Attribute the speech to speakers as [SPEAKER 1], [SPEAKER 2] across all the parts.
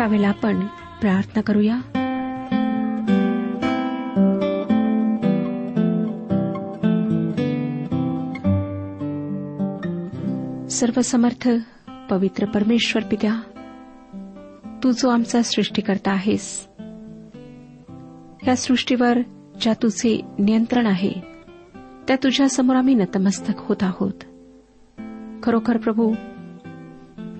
[SPEAKER 1] ह्यावेळेला आपण प्रार्थना करूया. सर्वसमर्थ पवित्र परमेश्वर पित्या तू जो आमचा सृष्टीकर्ता आहेस या सृष्टीवर ज्या तुझे नियंत्रण आहे त्या तुझ्यासमोर आम्ही नतमस्तक होत आहोत. खरोखर प्रभू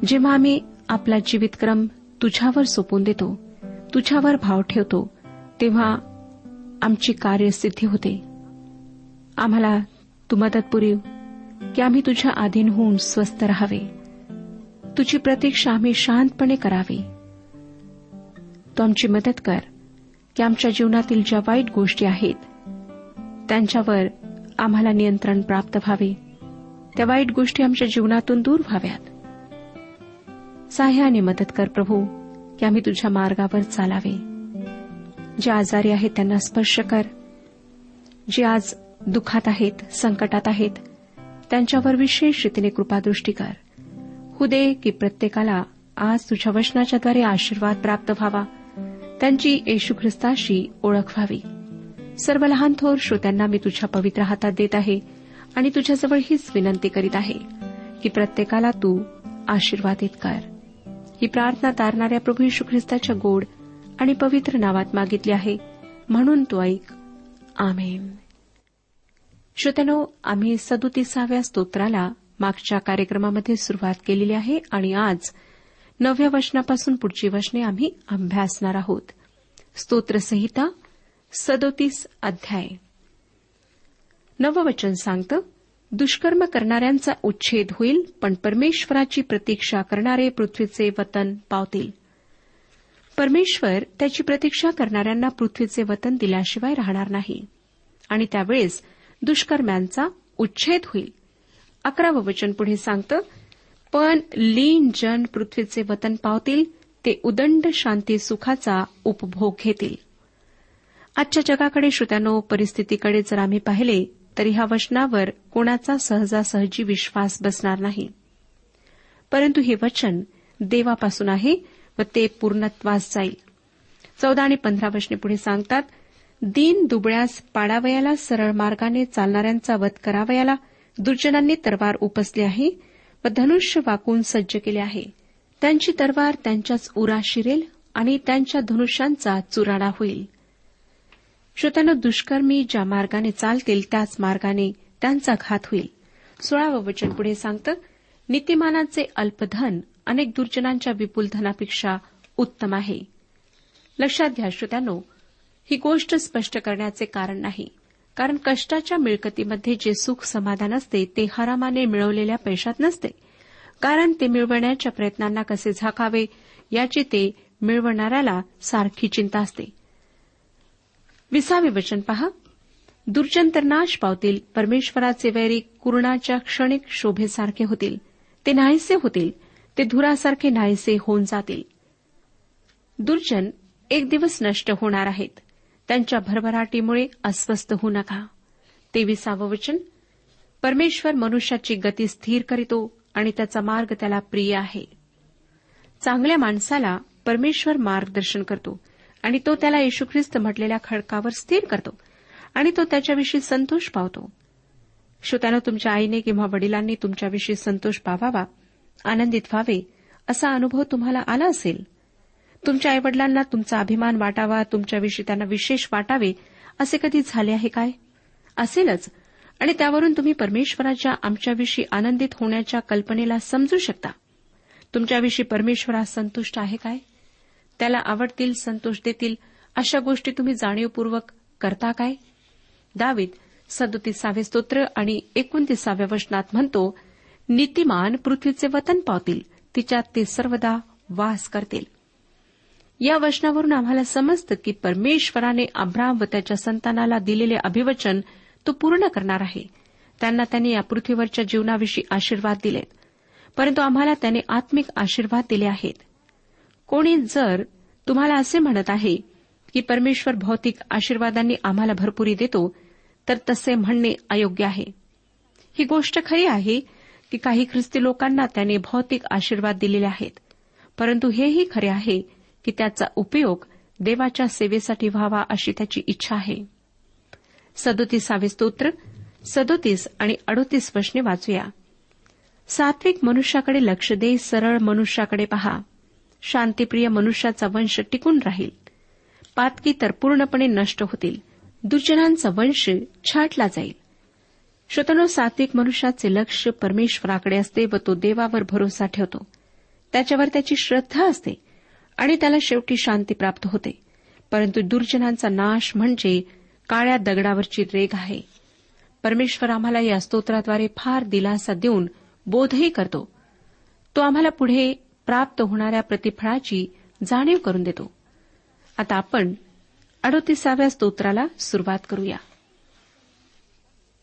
[SPEAKER 1] जेव्हा आम्ही आपला जीवितक्रम तुझ्यावर सोपून देतो तुझ्यावर भाव ठेवतो तेव्हा आमची कार्यसिद्धी होते. आम्हाला तू मदत पुरीव की आम्ही तुझ्या आधीन होऊन स्वस्थ राहावे. तुझी प्रतीक्षा आम्ही शांतपणे करावी. तू आमची मदत कर की आमच्या जीवनातील ज्या वाईट गोष्टी आहेत त्यांच्यावर आम्हाला नियंत्रण प्राप्त व्हावे. त्या वाईट गोष्टी आमच्या जीवनातून दूर व्हाव्यात. सहाय्याने मदत कर प्रभू की आम्ही तुझ्या मार्गावर चालावे. जे आजारी आहेत त्यांना स्पर्श कर. जे आज दुःखात आहेत संकटात आहेत त्यांच्यावर विशेष रीतीने कृपादृष्टी कर. हुदे दे की प्रत्येकाला आज तुझ्या वचनाच्याद्वारे आशीर्वाद प्राप्त व्हावा. त्यांची येशू ख्रिस्ताशी ओळख व्हावी. सर्व लहान थोर श्रोत्यांना मी तुझ्या पवित्र हातात देत आहे आणि तुझ्याजवळ हीच विनंती करीत आहे की प्रत्येकाला तू आशीर्वादित कर. ही प्रार्थना तारणाऱ्या प्रभू यशू ख्रिस्ताच्या गोड आणि पवित्र नावात मागितली आहे. म्हणून तू ऐक. आमेन. श्रोत्यानो आम्ही सदोतीसाव्या स्तोत्राला मागच्या कार्यक्रमामध्ये सुरुवात केलेली आहे आणि आज नवव्या वचनापासून पुढची वचने आम्ही अभ्यासणार आहोत. स्तोत्रसंहिता सदोतीस अध्याय. नववचन सांगतं दुष्कर्म करणाऱ्यांचा उच्छेद होईल पण परमेश्वराची प्रतीक्षा करणारे पृथ्वीचे वतन पावतील. परमेश्वर त्याची प्रतीक्षा करणाऱ्यांना पृथ्वीचे वतन दिल्याशिवाय राहणार नाही. आणि त्यावेळेस दुष्कर्म्यांचा उच्छेद होईल. अकरावं वचन पुढे सांगतं पण लीन जन पृथ्वीचे वतन पावतील ते उदंड शांती सुखाचा उपभोग घेतील. आजच्या जगाकडे श्रोत्यानो परिस्थितीकडे जर आम्ही पाहिले तर ह्या वचनावर कोणाचा सहजासहजी विश्वास बसणार नाही. परंतु हे वचन देवापासून आहे व ते पूर्णत्वास जाईल. चौदा आणि पंधरा वचने पुढे सांगतात दीन दुबळ्यास पाडावयाला सरळ मार्गाने चालणाऱ्यांचा वध करावयाला दुर्जनांनी तरवार उपसली आहे व धनुष्य वाकून सज्ज केले आहे. त्यांची तरवार त्यांच्याच उरा शिरेल आणि त्यांच्या धनुष्यांचा चुराडा होईल. श्रोत्यानं दुष्कर्मी ज्या मार्गाने चालतील त्याच मार्गाने त्यांचा घात होईल. सोळावं वचन पुढे सांगतं नीतिमानाचे अल्पधन अनेक दुर्जनांच्या विपुल धनापेक्षा उत्तम आहे. लक्षात घ्या श्रोत्यानो ही गोष्ट स्पष्ट करण्याचे कारण नाही. कारण कष्टाच्या मिळकतीमध्ये जे सुख समाधान असते ते हरामाने मिळवलेल्या पैशात नसते. कारण ते मिळवण्याच्या प्रयत्नांना कसे झाकावे याची ते मिळवणाऱ्याला सारखी चिंता असते. विसावे वचन पहा. दुर्जन तर नाश पावतील परमेश्वराचे वैरी कुरणाच्या क्षणिक शोभेसारखे होतील. ते नाहीसे होतील ते धुरासारखे नाहीसे होऊन जातील. दुर्जन एक दिवस नष्ट होणार आहेत. त्यांच्या भरभराटीमुळे अस्वस्थ होऊ नका. तेविसावं वचन परमेश्वर मनुष्याची गती स्थिर करीतो आणि त्याचा मार्ग त्याला प्रिय आहे. चांगल्या माणसाला परमेश्वर मार्गदर्शन करतो. आणि तो त्याला येशू ख्रिस्त म्हटलेल्या खडकावर स्थिर करतो आणि तो त्याच्याविषयी संतोष पावतो. श्रोत्यानं तुमच्या आईने किंवा वडिलांनी तुमच्याविषयी संतोष पावावा आनंदित व्हावे असा अनुभव तुम्हाला आला असेल. तुमच्या आईवडिलांना तुमचा अभिमान वाटावा तुमच्याविषयी त्यांना विशेष वाटावे असे कधी झाले आहे काय? असेलच. आणि त्यावरून तुम्ही परमेश्वराच्या आमच्याविषयी आनंदित होण्याच्या कल्पनेला समजू शकता. तुमच्याविषयी परमेश्वरास संतुष्ट आहे काय? त्याला आवडतील संतोष देतील अशा गोष्टी तुम्ही जाणीवपूर्वक करता काय? दावीद सदोतीसावे स्तोत्र आणि एकोणतीसाव्या वचनात म्हणतो नीतिमान पृथ्वीचे वतन पावतील तिच्यात ते सर्वदा वास करतील. या वचनावरून आम्हाला समजतं की परमेश्वराने अब्राम व त्याच्या संतानाला दिलेले अभिवचन तो पूर्ण करणार आहे. त्यांना त्यांनी या पृथ्वीवरच्या जीवनाविषयी आशीर्वाद दिलेत. परंतु आम्हाला त्याने आत्मिक आशीर्वाद दिले आहेत. कोणी जर तुम्हाला असे म्हणत आहे की परमेश्वर भौतिक आशीर्वादांनी आम्हाला भरपुरी देतो तर तसे म्हणणे अयोग्य आहे. ही गोष्ट खरी आहे की काही ख्रिस्ती लोकांना त्याने भौतिक आशीर्वाद दिलेले आहेत परंतु हेही खरे आहे की त्याचा उपयोग देवाच्या सेवेसाठी व्हावा अशी त्याची इच्छा आहे. सदोतीसावे स्तोत्र सदोतीस आणि अडोतीस वशने वाचूया. सात्विक मनुष्याकडे लक्ष दे सरळ मनुष्याकडे पहा. शांतीप्रिय मनुष्याचा वंश टिकून राहील. पातकी तर पूर्णपणे नष्ट होतील. दुर्जनांचा वंश छाटला जाईल. श्रोतनो सात्विक मनुष्याचे लक्ष परमेश्वराकडे असते व तो देवावर भरोसा ठेवतो. त्याच्यावर त्याची श्रद्धा असते आणि त्याला शेवटी शांती प्राप्त होते. परंतु दुर्जनांचा नाश म्हणजे काळ्या दगडावरची रेग आहे. परमेश्वर आम्हाला या स्तोत्राद्वारे फार दिलासा देऊन बोधही करतो. तो आम्हाला पुढे प्राप्त होणाऱ्या प्रतिफळाची जाणीव करून देतो. आता आपण अडोतीसाव्या स्तोत्राला सुरुवात करूया.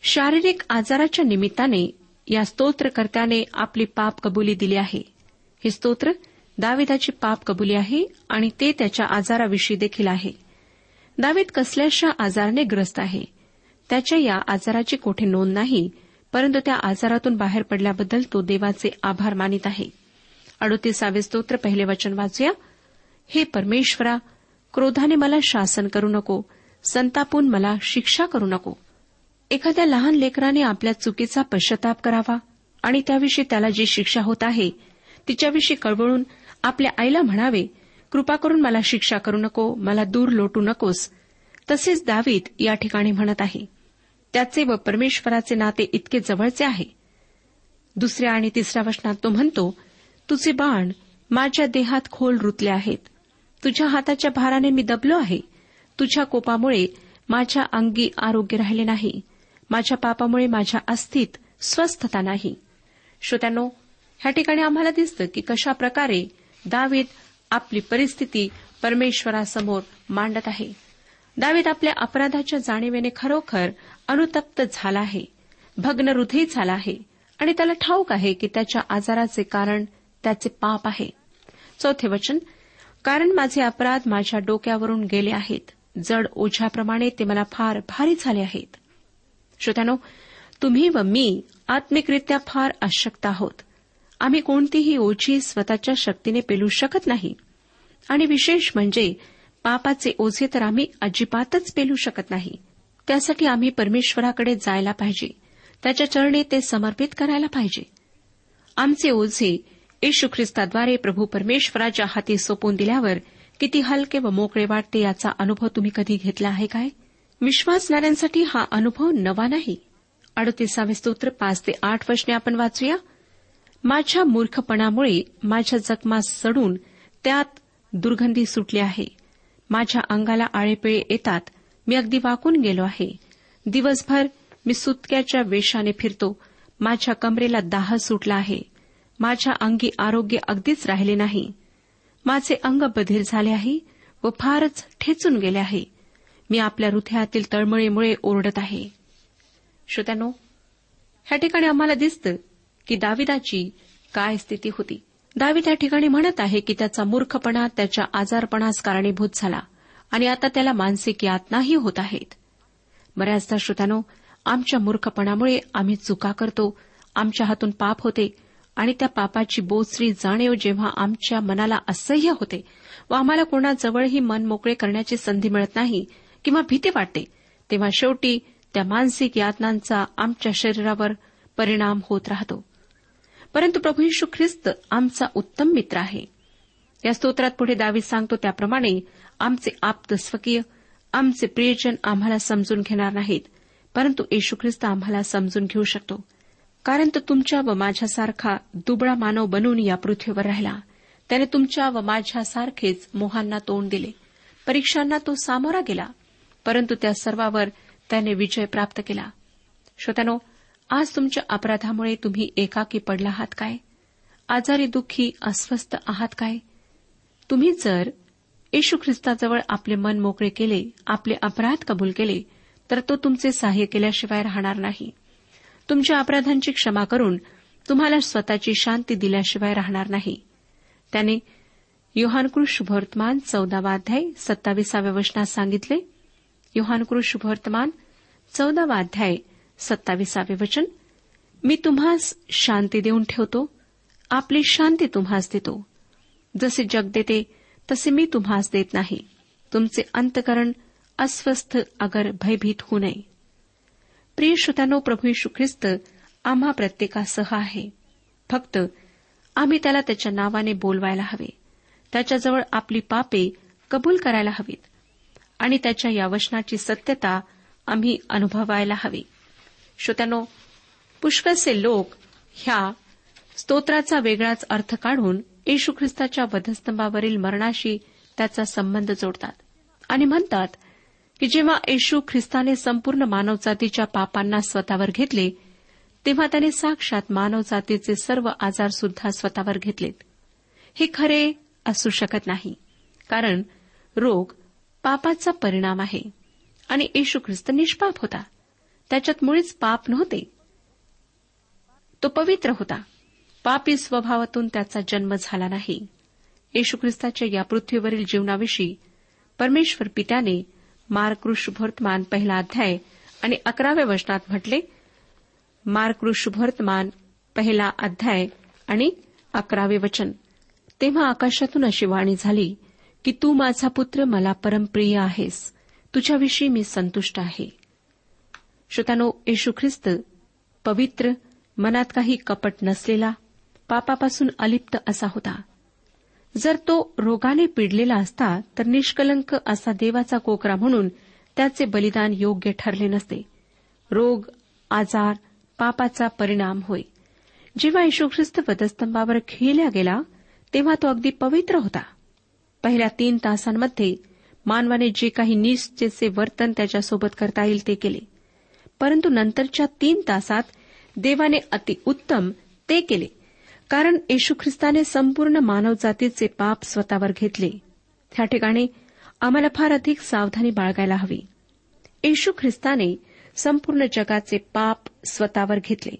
[SPEAKER 1] शारीरिक आजाराच्या निमित्ताने या स्तोत्रकर्त्याने आपली पाप कबुली दिली आहे. हे स्तोत्र दाविदाची पाप कबुली आहे आणि ते त्याच्या आजाराविषयी देखील आहे. दावीद कसल्याशा आजाराने ग्रस्त आहे? त्याच्या या आजाराची कोठे नोंद नाही परंतु त्या आजारातून बाहेर पडल्याबद्दल तो देवाचे आभार मानित आहे. अडोतीसावे स्तोत्र पहिले वचन वाचूया. हे परमेश्वरा क्रोधाने मला शासन करू नको संतापून मला शिक्षा करू नको. एखाद्या लहान लेकराने आपल्या चुकीचा पश्चाताप करावा आणि त्याविषयी त्याला जी शिक्षा होत आहे तिच्याविषयी कळवळून आपल्या आईला म्हणावे कृपा करून मला शिक्षा करू नको मला दूर लोटू नकोस. तसेच दावीत या ठिकाणी म्हणत आहे त्याचे व परमेश्वराचे नाते इतके जवळचे आहे. दुसऱ्या आणि तिसऱ्या वचनात तो म्हणतो तुझे बाण माझ्या देहात खोल रुतले आहेत. तुझ्या हाताच्या भाराने मी दबलो आहे. तुझ्या कोपामुळे माझ्या अंगी आरोग्य राहिले नाही. माझ्या पापामुळे माझ्या अस्थित स्वस्थता नाही. श्रोत्यानो ह्या ठिकाणी आम्हाला दिसतं की कशा प्रकारे दावीद आपली परिस्थिती परमेश्वरासमोर मांडत आहे. दावीद आपल्या अपराधाच्या जाणीवेने खरोखर अनुतप्त झाला आहे. भग्न हृदय झाला आहे. आणि त्याला ठाऊक आहे की त्याच्या आजाराचे कारण त्याचे पाप आहे. चौथे वचन कारण माझे अपराध माझ्या डोक्यावरून गेले आहेत. जड ओझ्याप्रमाणे ते मला फार भारी झाले आहेत. श्रोत्यानो तुम्ही व मी आत्मिकरित्या फार अशक्त आहोत. आम्ही कोणतीही ओझी स्वतःच्या शक्तीने पेलू शकत नाही. आणि विशेष म्हणजे पापाचे ओझे तर आम्ही अजिबातच पेलू शकत नाही. त्यासाठी आम्ही परमेश्वराकडे जायला पाहिजे. त्याच्या चरणी ते समर्पित करायला पाहिजे. आमचे ओझे येशू ख्रिस्ताद्वारे प्रभू परमेश्वराच्या हाती सोपून दिल्यावर किती हलके व मोकळे वाटते याचा अनुभव तुम्ही कधी घेतला आहे काय? विश्वासणाऱ्यांसाठी हा अनुभव नवा नाही. अडतीसावे स्तोत्र पाच ते आठ वचने आपण वाचूया. माझ्या मूर्खपणामुळे माझ्या जखमा सडून त्यात दुर्गंधी सुटली आहे. माझ्या अंगाला आळेपिळे येतात. मी अगदी वाकून गेलो आहे. दिवसभर मी सुतक्याच्या वेशाने फिरतो. माझ्या कमरेला दाह सुटला आहे. माझ्या अंगी आरोग्य अगदीच राहिले नाही. माझे अंग बधीर झाले आहे व फारच ठेचून गेले आहे. मी आपल्या हृदयातील तळमळीमुळे ओरडत आहे. श्रोत्यानो ह्या ठिकाणी आम्हाला दिसतं की दाविदाची काय स्थिती होती. दावीद या ठिकाणी म्हणत आहे की त्याचा मूर्खपणा त्याच्या आजारपणास कारणीभूत झाला आणि आता त्याला मानसिक यातनाही होत आहेत. बऱ्याचदा श्रोत्यानो आमच्या मूर्खपणामुळे आम्ही चुका करतो आमच्या हातून पाप होते आणि त्या पापाची बोचरी जाणीव जेव्हा आमच्या मनाला असह्य होते व आम्हाला कोणाजवळही मन मोकळे करण्याची संधी मिळत नाही किंवा भीती वाटते तेव्हा शेवटी त्या मानसिक यातनांचा आमच्या शरीरावर परिणाम होत राहतो. परंतु प्रभू यशू ख्रिस्त आमचा उत्तम मित्र आहे. या स्तोत्रात पुढे दावी सांगतो त्याप्रमाणे आमचे आप्त स्वकीय आमचे प्रियजन आम्हाला समजून घेणार नाहीत परंतु येशू ख्रिस्त आम्हाला समजून घेऊ शकतो. कारण तो तुमच्या व माझ्यासारखा दुबळा मानव बनून या पृथ्वीवर राहिला. त्याने तुमच्या व माझ्यासारखेच मोहांना तोंड दिले. परीक्षांना तो सामोरा गेला. परंतु त्या सर्वावर त्याने विजय प्राप्त केला. श्रोत्यानो आज तुमच्या अपराधामुळे तुम्ही एकाकी पडला आहात काय? आजारी दुःखी अस्वस्थ आहात काय? तुम्ही जर येशू ख्रिस्ताजवळ आपले मन मोकळे केले आपले अपराध कबूल केले तर तो तुमचे सहाय्य केल्याशिवाय राहणार नाही. तुमच्या अपराधांची क्षमा करून तुम्हाला स्वतःची शांती दिल्याशिवाय राहणार नाही. त्याने योहानकृष शुभवर्तमान चौदावा अध्याय सत्ताविसाव्या वचनात सांगितले. योहानकृष शुभवर्तमान चौदावा अध्याय सत्ताविसावे वचन मी तुम्हास शांती देऊन ठेवतो आपली शांती तुम्हास देतो. जसे जग देते तसे मी तुम्हास देत नाही. तुमचे अंतकरण अस्वस्थ अगर भयभीत होऊ नये. प्रिय श्रोत्यानो प्रभू यशू ख्रिस्त आम्हा प्रत्येकासह आहे. फक्त आम्ही त्याला त्याच्या नावाने बोलवायला हवे. त्याच्याजवळ आपली पापे कबूल करायला हवीत. आणि त्याच्या या वचनाची सत्यता आम्ही अनुभवायला हवी. श्रोत्यानो पुष्कळसे लोक ह्या स्तोत्राचा वेगळाच अर्थ काढून येशू ख्रिस्ताच्या वधस्तंभावरील मरणाशी त्याचा संबंध जोडतात आणि म्हणतात की जेव्हा येशू ख्रिस्ताने संपूर्ण मानवजातीच्या पापांना स्वतःवर घेतले तेव्हा त्याने साक्षात मानवजातीचे सर्व आजार सुद्धा स्वतःवर घेतलेत. हे खरे असू शकत नाही कारण रोग पापाचा परिणाम आहे आणि येशू ख्रिस्त निष्पाप होता. त्याच्यात मुळीच पाप नव्हते. तो पवित्र होता. पापी स्वभावातून त्याचा जन्म झाला नाही. येशू ख्रिस्ताच्या या पृथ्वीवरील जीवनाविषयी परमेश्वर पित्याने मार्कृशुभर्तमान पहिला अध्याय आणि अकराव्या वचनात म्हटले मार्कृशुभर्तमान पहिला अध्याय आणि अकरावे वचन. तेव्हा आकाशातून अशी वाणी झाली की तू माझा पुत्र मला परमप्रिय आहेस. तुझ्याविषयी मी संतुष्ट आहे. श्रोतानो येशू ख्रिस्त पवित्र मनात काही कपट नसलेला पापापासून अलिप्त असा होता. जर तो रोगाने पिडलेला असता तर निष्कलंक असा देवाचा कोकरा म्हणून त्याचे बलिदान योग्य ठरले नसते. रोग आजार पापाचा परिणाम होय. जेव्हा येशू ख्रिस्त वधस्तंभावर खिळल्या गेला तेव्हा तो अगदी पवित्र होता. पहिल्या तीन तासांमध्ये मानवाने जे काही निश्चेचे वर्तन त्याच्यासोबत करता येईल ते केले. परंतु नंतरच्या तीन तासात देवाने अतिउत्तम ते केले. कारण येशू ख्रिस्ताने संपूर्ण मानवजातीचे पाप स्वतःवर घेतले. त्या ठिकाणी आम्हाला फार अधिक सावधानी बाळगायला हवी. येशू ख्रिस्ताने संपूर्ण जगाचे पाप स्वतःवर घेतले.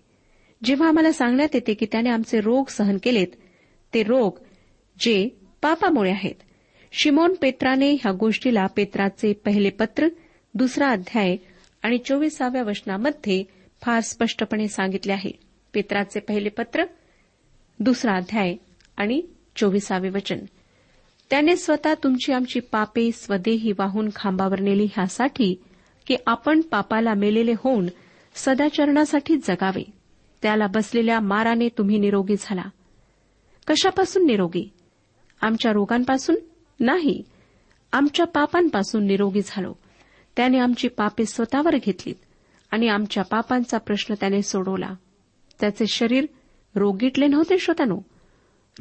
[SPEAKER 1] जेव्हा आम्हाला सांगण्यात येते की त्याने आमचे रोग सहन केलेत ते रोग जे पापामुळे आहेत. शिमोन पेत्राने ह्या गोष्टीला पेत्राचे पहिले पत्र दुसरा अध्याय आणि चोवीसाव्या वचनामध्ये फार स्पष्टपणे सांगितले आहे. पेत्राचे पहिले पत्र दुसरा अध्याय आणि चोवीसावे वचन. त्याने स्वतः तुमची आमची पापे स्वदेही वाहून खांबावर नेली ह्यासाठी की आपण पापाला मेलेले होऊन सदाचरणासाठी जगावे. त्याला बसलेल्या माराने तुम्ही निरोगी झाला. कशापासून निरोगी? आमच्या रोगांपासून नाही. आमच्या पापांपासून निरोगी झालो. त्याने आमची पापे स्वतःवर घेतलीत आणि आमच्या पापांचा प्रश्न त्याने सोडवला. त्याचे शरीर रोगीटले नव्हते श्रोतानो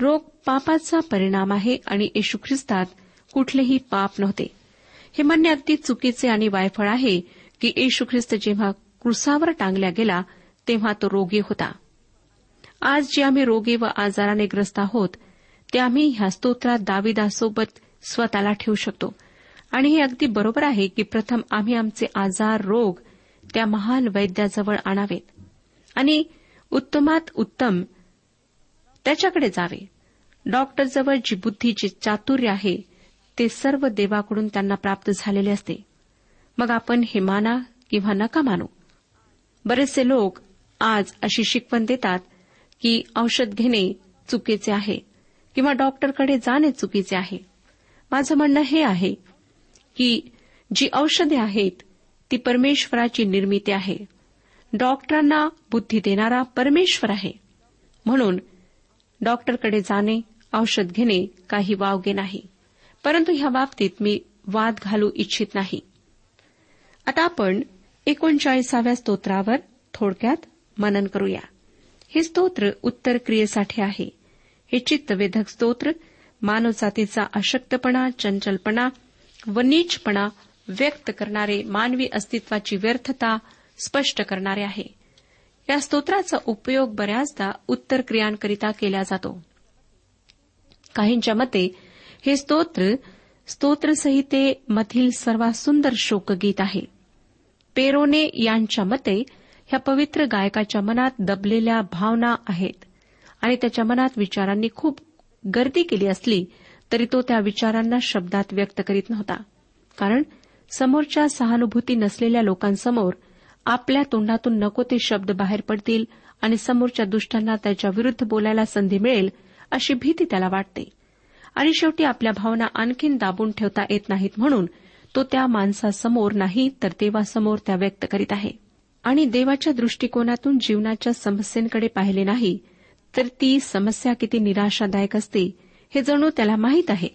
[SPEAKER 1] रोग पापाचा परिणाम आहे आणि येशू ख्रिस्तात कुठलेही पाप नव्हते. हे म्हणणे अगदी चुकीचे आणि वायफळ आहे की येशू ख्रिस्त जेव्हा क्रुसावर टांगल्या गेला तेव्हा तो रोगी होता. आज जे आम्ही रोगी व आजाराने ग्रस्त आहोत ते आम्ही ह्या स्तोत्रात दाविदासोबत स्वतःला ठेवू शकतो. आणि हे अगदी बरोबर आहे की प्रथम आम्ही आमचे आजार रोग त्या महान वैद्याजवळ आणावेत. आणि उत्तमात उत्तम त्याच्याकडे जावे. डॉक्टरजवळ जी बुद्धीची चातुर्य आहे ते सर्व देवाकडून त्यांना प्राप्त झालेले असते. मग आपण हे माना किंवा नका मानू. बरेचसे लोक आज अशी शिकवण देतात की औषध घेणे चुकीचे आहे किंवा डॉक्टरकडे जाणे चुकीचे आहे. माझं म्हणणं हे आहे की जी औषधे आहेत ती परमेश्वराची निर्मिती आहे. डॉक्टरांना बुद्धी देणारा परमेश्वर आहे. म्हणून डॉक्टरकडे जाणे औषध घेणे काही वावगे नाही. परंतु ह्या बाबतीत मी वाद घालू इच्छित नाही. आता आपण एकोणचाळीसाव्या स्तोत्रावर थोडक्यात मनन करूया. हे स्तोत्र उत्तर क्रियेसाठी आहे. हे चित्तवेधक स्तोत्र मानवजातीचा अशक्तपणा चंचलपणा व नीचपणा व्यक्त करणारे मानवी अस्तित्वाची व्यर्थता स्पष्ट करणारे आहे. या स्तोत्राचा उपयोग बऱ्याचदा उत्तर क्रियांकरिता केला जातो. काहींच्या मते हे स्तोत्र स्तोत्रसंहितेमधील सर्वात सुंदर शोकगीत आहे. पेरोने यांच्या मते ह्या पवित्र गायकाच्या मनात दबलेल्या भावना आहेत. आणि त्याच्या मनात विचारांनी खूप गर्दी केली असली तरी तो त्या विचारांना शब्दात व्यक्त करीत नव्हता. कारण समोरच्या सहानुभूती नसलेल्या लोकांसमोर आपल्या तोंडातून नको ते शब्द बाहेर पडतील आणि समोरच्या दुष्टांना त्याच्या विरुद्ध बोलायला संधी मिळेल अशी भीती त्याला वाटते. आणि शेवटी आपल्या भावना आणखीन दाबून ठेवता येत नाहीत म्हणून तो त्या माणसासमोर नाही तर देवासमोर त्या व्यक्त करीत आहे. आणि देवाच्या दृष्टिकोनातून जीवनाच्या समस्येकडे पाहिले नाही तर ती समस्या किती निराशादायक असते हे जणू त्याला माहीत आहे.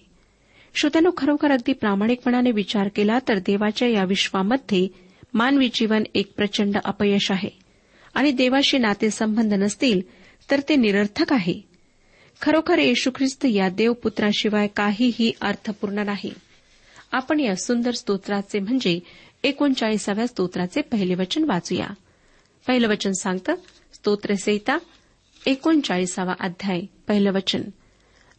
[SPEAKER 1] श्रोत्यानं खरोखर अगदी प्रामाणिकपणाने विचार केला तर देवाच्या या विश्वामध्ये मानवी जीवन एक प्रचंड अपयश आहे. आणि देवाशी नातेसंबंध नसतील तर ते निरर्थक आहे. खरोखर येशू ख्रिस्त या देवपुत्राशिवाय काहीही अर्थपूर्ण नाही. आपण या सुंदर स्तोत्राचे म्हणजे एकोणचाळीसाव्या स्तोत्राचे पहिले वचन वाचूया. पहिलं वचन सांगतं स्तोत्रसहिता एकोणचाळीसावा अध्याय पहिलं वचन.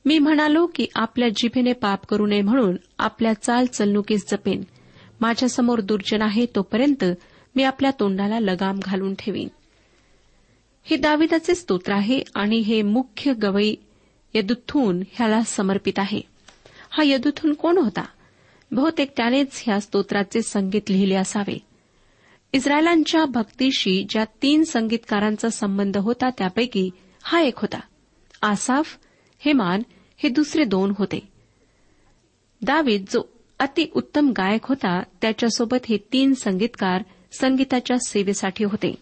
[SPEAKER 1] मी म्हणालो की आपल्या जिभेने पाप करू नये म्हणून आपल्या चालचलणुकीस जपेन. माझ्यासमोर दुर्जन आहे तोपर्यंत मी आपल्या तोंडाला लगाम घालून ठेवीन. हे दाविदाचे स्तोत्र आहे आणि हे मुख्य गवई यदुथून ह्याला समर्पित आहे. हा यदुथून कोण होता? बहुतेक त्यानेच ह्या स्तोत्राचे संगीत लिहिले असावे. इस्रायलांच्या भक्तीशी ज्या तीन संगीतकारांचा संबंध होता त्यापैकी हा एक होता. आसाफ हेमान हे दुसरे दोन होते. दावीद जो अति उत्तम गायक होता त्याच्यासोबत हे तीन संगीतकार संगीताच्या सेवेसाठी होते.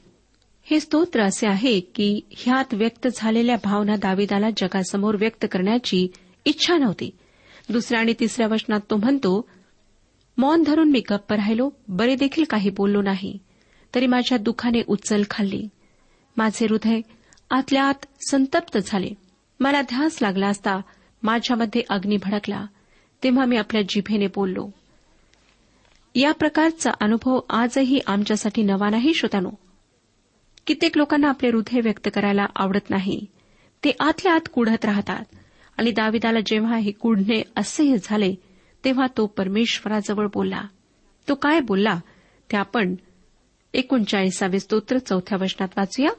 [SPEAKER 1] हे स्तोत्र असे आहे की ह्यात व्यक्त झालेल्या भावना दाविदाला जगासमोर व्यक्त करण्याची इच्छा नव्हती. दुसऱ्या आणि तिसऱ्या वचनात तो म्हणतो मौन धरून मी गप्प राहिलो बरे देखील काही बोललो नाही. तरी माझ्या दुःखाने उचल खाल्ली. माझे हृदय आतल्या आत संतप्त झाले. मला ध्यास लागला असता माझ्यामध्ये अग्नी भडकला. तेव्हा मी आपल्या जिभेने बोललो या प्रकारचा अनुभव आजही आमच्यासाठी नवा नाही श्रोतानो कित्येक लोकांना आपले हृदय व्यक्त करायला आवडत नाही. ते आतल्या आत कुढत राहतात. आणि दाविदाला जेव्हा हे कुढणे असह्य झाले तेव्हा तो परमेश्वराजवळ बोलला. तो काय बोलला? ते आपण एकोणचाळीसावे स्तोत्र चौथ्या वचनात वाचूया.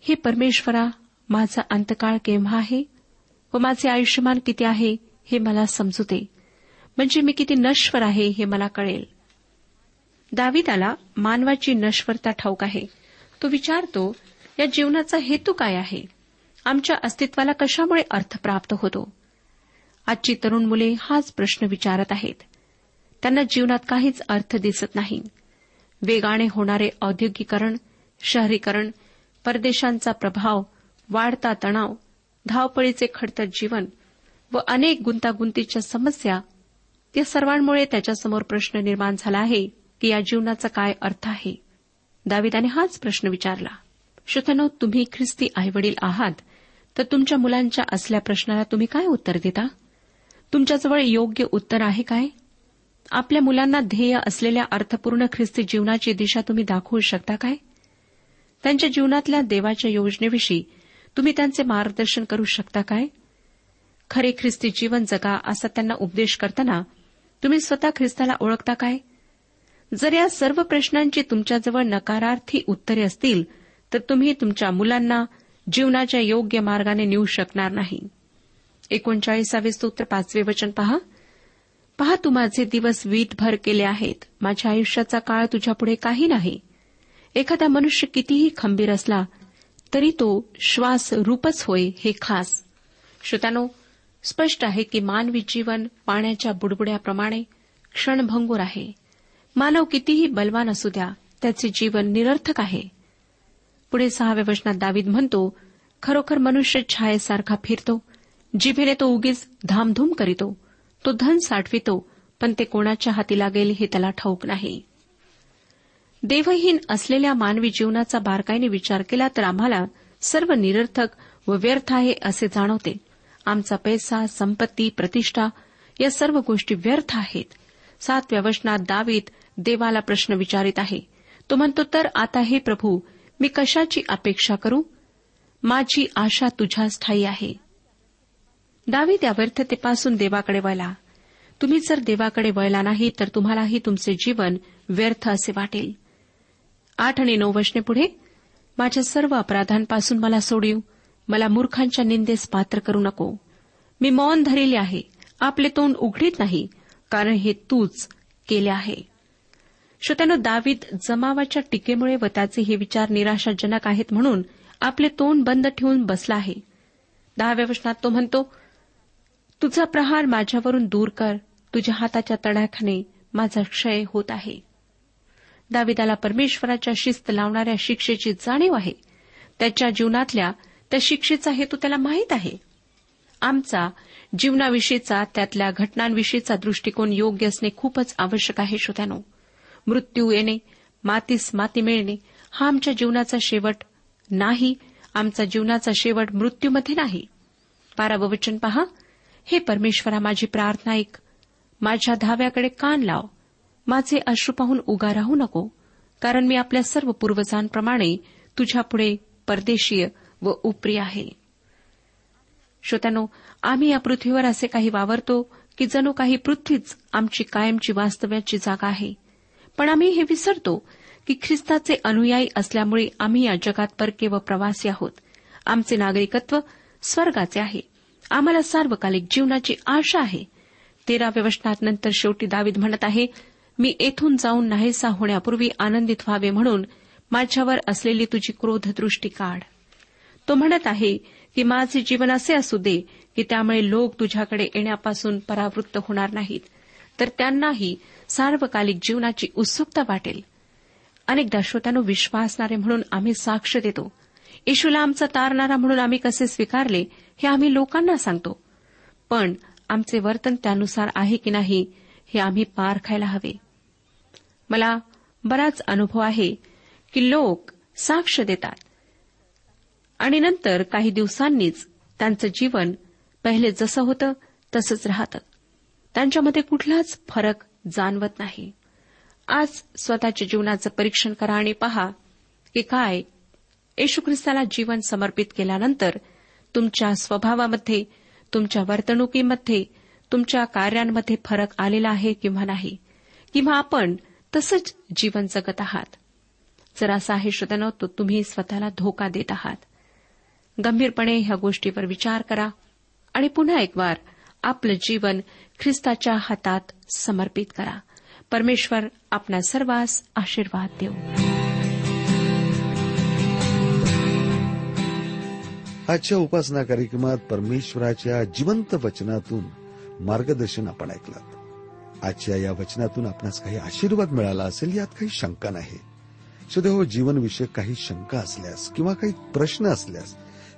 [SPEAKER 1] हे परमेश्वरा माझा अंतकाळ केव्हा आहे? व माझे आयुष्यमान किती आहे? हे मला समजू दे म्हणजे मी किती नश्वर आहे हे मला कळेल. दाविदाला मानवाची नश्वरता ठाऊक आहे. तो विचारतो या जीवनाचा हेतू काय आहे? आमच्या अस्तित्वाला कशामुळे अर्थ प्राप्त होतो? आजची तरुण मुले हाच प्रश्न विचारत आहेत. त्यांना जीवनात काहीच अर्थ दिसत नाही. वेगाने होणारे औद्योगिकरण शहरीकरण परदेशांचा प्रभाव वाढता तणाव धावपळीचे खडतर जीवन व अनेक गुंतागुंतीच्या समस्या या सर्वांमुळे त्याच्यासमोर प्रश्न निर्माण झाला आहे की या जीवनाचा काय अर्थ आहे? दाविदाने हाच प्रश्न विचारला. श्रोतनो तुम्ही ख्रिस्ती आईवडील आहात तर तुमच्या मुलांच्या असल्या प्रश्नाला तुम्ही काय उत्तर देता? तुमच्याजवळ योग्य उत्तर आहे काय? आपल्या मुलांना ध्येय असलेल्या अर्थपूर्ण ख्रिस्ती जीवनाची दिशा तुम्ही दाखवू शकता काय? त्यांच्या जीवनातल्या देवाच्या योजनेविषयी तुम्ही त्यांचे मार्गदर्शन करू शकता काय? खरे ख्रिस्ती जीवन जगा असा त्यांना उपदेश करताना तुम्ही स्वतः ख्रिस्ताला ओळखता काय? जर या सर्व प्रश्नांची तुमच्याजवळ नकारार्थी उत्तरे असतील तर तुम्ही तुमच्या मुलांना जीवनाच्या योग्य मार्गाने नेऊ शकणार नाही. एकोणचाळीसावे स्तोत्र पाचवे वचन पहा. पहा तू माझे दिवस वीटभर केले आहेत. माझ्या आयुष्याचा काळ तुझ्यापुढे काही नाही. एखादा मनुष्य कितीही खंबीर असला तरी तो श्वास रूपच होय हे खास. श्रोतानो स्पष्ट आहे की मानवी जीवन पाण्याच्या बुडबुड्याप्रमाणे क्षणभंगूर आहे. मानव कितीही बलवान असू द्या त्याचे जीवन निरर्थक आहे. पुढे सहाव्या वचनात दावीद म्हणतो खरोखर मनुष्य छायेसारखा फिरतो जिभेने तो उगीच धामधूम करीतो. तो धन साठवितो पण ते कोणाच्या हाती लागेल हे त्याला ठाऊक नाही. देवहीन असलेल्या मानवी जीवनाचा बारकाईने विचार केला तर आम्हाला सर्व निरर्थक व व्यर्थ आहे असे जाणवते. आमचा पैसा संपत्ती प्रतिष्ठा या सर्व गोष्टी व्यर्थ आहेत. सातव्या वचनात दावीत देवाला प्रश्न विचारित आहे. तो म्हणतो तर आता हे प्रभू मी कशाची अपेक्षा करू? माझी आशा तुझ्या ठाई आहे. दावीत या व्यर्थतेपासून देवाकडे वळला. तुम्ही जर देवाकडे वळला नाही तर तुम्हालाही तुमचे जीवन व्यर्थ असे वाटेल. आठ आणि नऊ वचने पुढे माझ्या सर्व अपराधांपासून मला सोडिव. मला मूर्खांच्या निंदेस पात्र करू नको. मी मौन धरेले आहे. आपले तोंड उघडीत नाही कारण हे तूच केले आहे. श्रोत्यानं दावीद जमावाच्या टीकेमुळे व त्याचे हे विचार निराशाजनक आहेत म्हणून आपले तोंड बंद ठेवून बसला आहे. दहाव्या वचनात तो म्हणतो तुझा प्रहार माझ्यावरून दूर कर. तुझ्या हाताच्या तडाख्याने माझा क्षय होत आहे. दाविदाला परमेश्वराच्या शिस्त लावणाऱ्या शिक्षेची जाणीव आहे. त्याच्या जीवनातल्या त्या शिक्षेचा हेतू त्याला माहीत आहे. आमचा जीवनाविषयीचा त्यातल्या घटनांविषयीचा दृष्टिकोन योग्य असणे खूपच आवश्यक आहे श्रोत्यानो. मृत्यू येणे मातीस माती मिळणे हा आमच्या जीवनाचा शेवट नाही आमचा जीवनाचा शेवट मृत्यूमध्ये नाही. पारावचन पहा. हे परमेश्वरा माझी प्रार्थना ऐक. माझ्या धाव्याकडे कान लाव. माझे अश्रू पाहून उगा राहू नको कारण मी आपल्या सर्व पूर्वजांप्रमाणे तुझ्यापुढे परदेशीय व उपरी आहे. श्रोत्यानो आम्ही या पृथ्वीवर असे काही वावरतो की जणू काही पृथ्वीच आमची कायमची वास्तव्याची जागा आहे. पण आम्ही हे विसरतो की ख्रिस्ताचे अनुयायी असल्यामुळे आम्ही या जगात परके व प्रवासी आहोत. आमचे नागरिकत्व स्वर्गाचे आहे. आम्हाला सार्वकालिक जीवनाची आशा आहे. तेराव्या वचनात नंतर शेवटी दावीद म्हणत आहे मी येथून जाऊन नाहीसा होण्यापूर्वी आनंदित व्हावे म्हणून माझ्यावर असलेली तुझी क्रोधदृष्टी काढ. तो म्हणत आहे की माझे जीवन असे असू दे की त्यामुळे लोक तुझ्याकडे येण्यापासून परावृत्त होणार नाहीत. तर त्यांनाही सार्वकालिक जीवनाची उत्सुकता वाटेल. अनेकदा श्रोत्यानो विश्वासणारे म्हणून आम्ही साक्ष देतो. येशूला आमचा तारणारा म्हणून आम्ही कसे स्वीकारले हे आम्ही लोकांना सांगतो. पण आमचे वर्तन त्यानुसार आहे की नाही हे आम्ही पारखायला हवे. मला बराच अनुभव आहे की लोक साक्ष देतात. आणि नंतर काही दिवसांनीच त्यांचं जीवन पहिले जसं होतं तसंच राहतं. त्यांच्यामध्ये कुठलाच फरक जाणवत नाही. आज स्वतःच्या जीवनाचं परीक्षण करा आणि पहा की काय येशू ख्रिस्ताला जीवन समर्पित केल्यानंतर तुमच्या स्वभावामध्ये तुमच्या वर्तणुकीमध्ये तुमच्या कार्यांमध्ये फरक आलेला आहे किंवा नाही किंवा आपण तसंच जीवन जगत आहात. जर असं आहे श्रोतनो तो तुम्ही स्वतःला धोका देत आहात. गंभीरपणे ह्या गोष्टीवर विचार करा आणि पुन्हा एक वार आपलं जीवन ख्रिस्ताच्या हातात समर्पित करा. परमेश्वर आपला सर्वांस आशीर्वाद देऊ.
[SPEAKER 2] आजच्या उपासना कार्यक्रमात परमेश्वराच्या जिवंत वचनातून मार्गदर्शन आपण ऐकलं. आजच्या या वचनातून आपणास काही आशीर्वाद मिळाला असेल यात काही शंका नाही. सुदैव हो जीवनविषयक काही शंका असल्यास किंवा काही प्रश्न असल्यास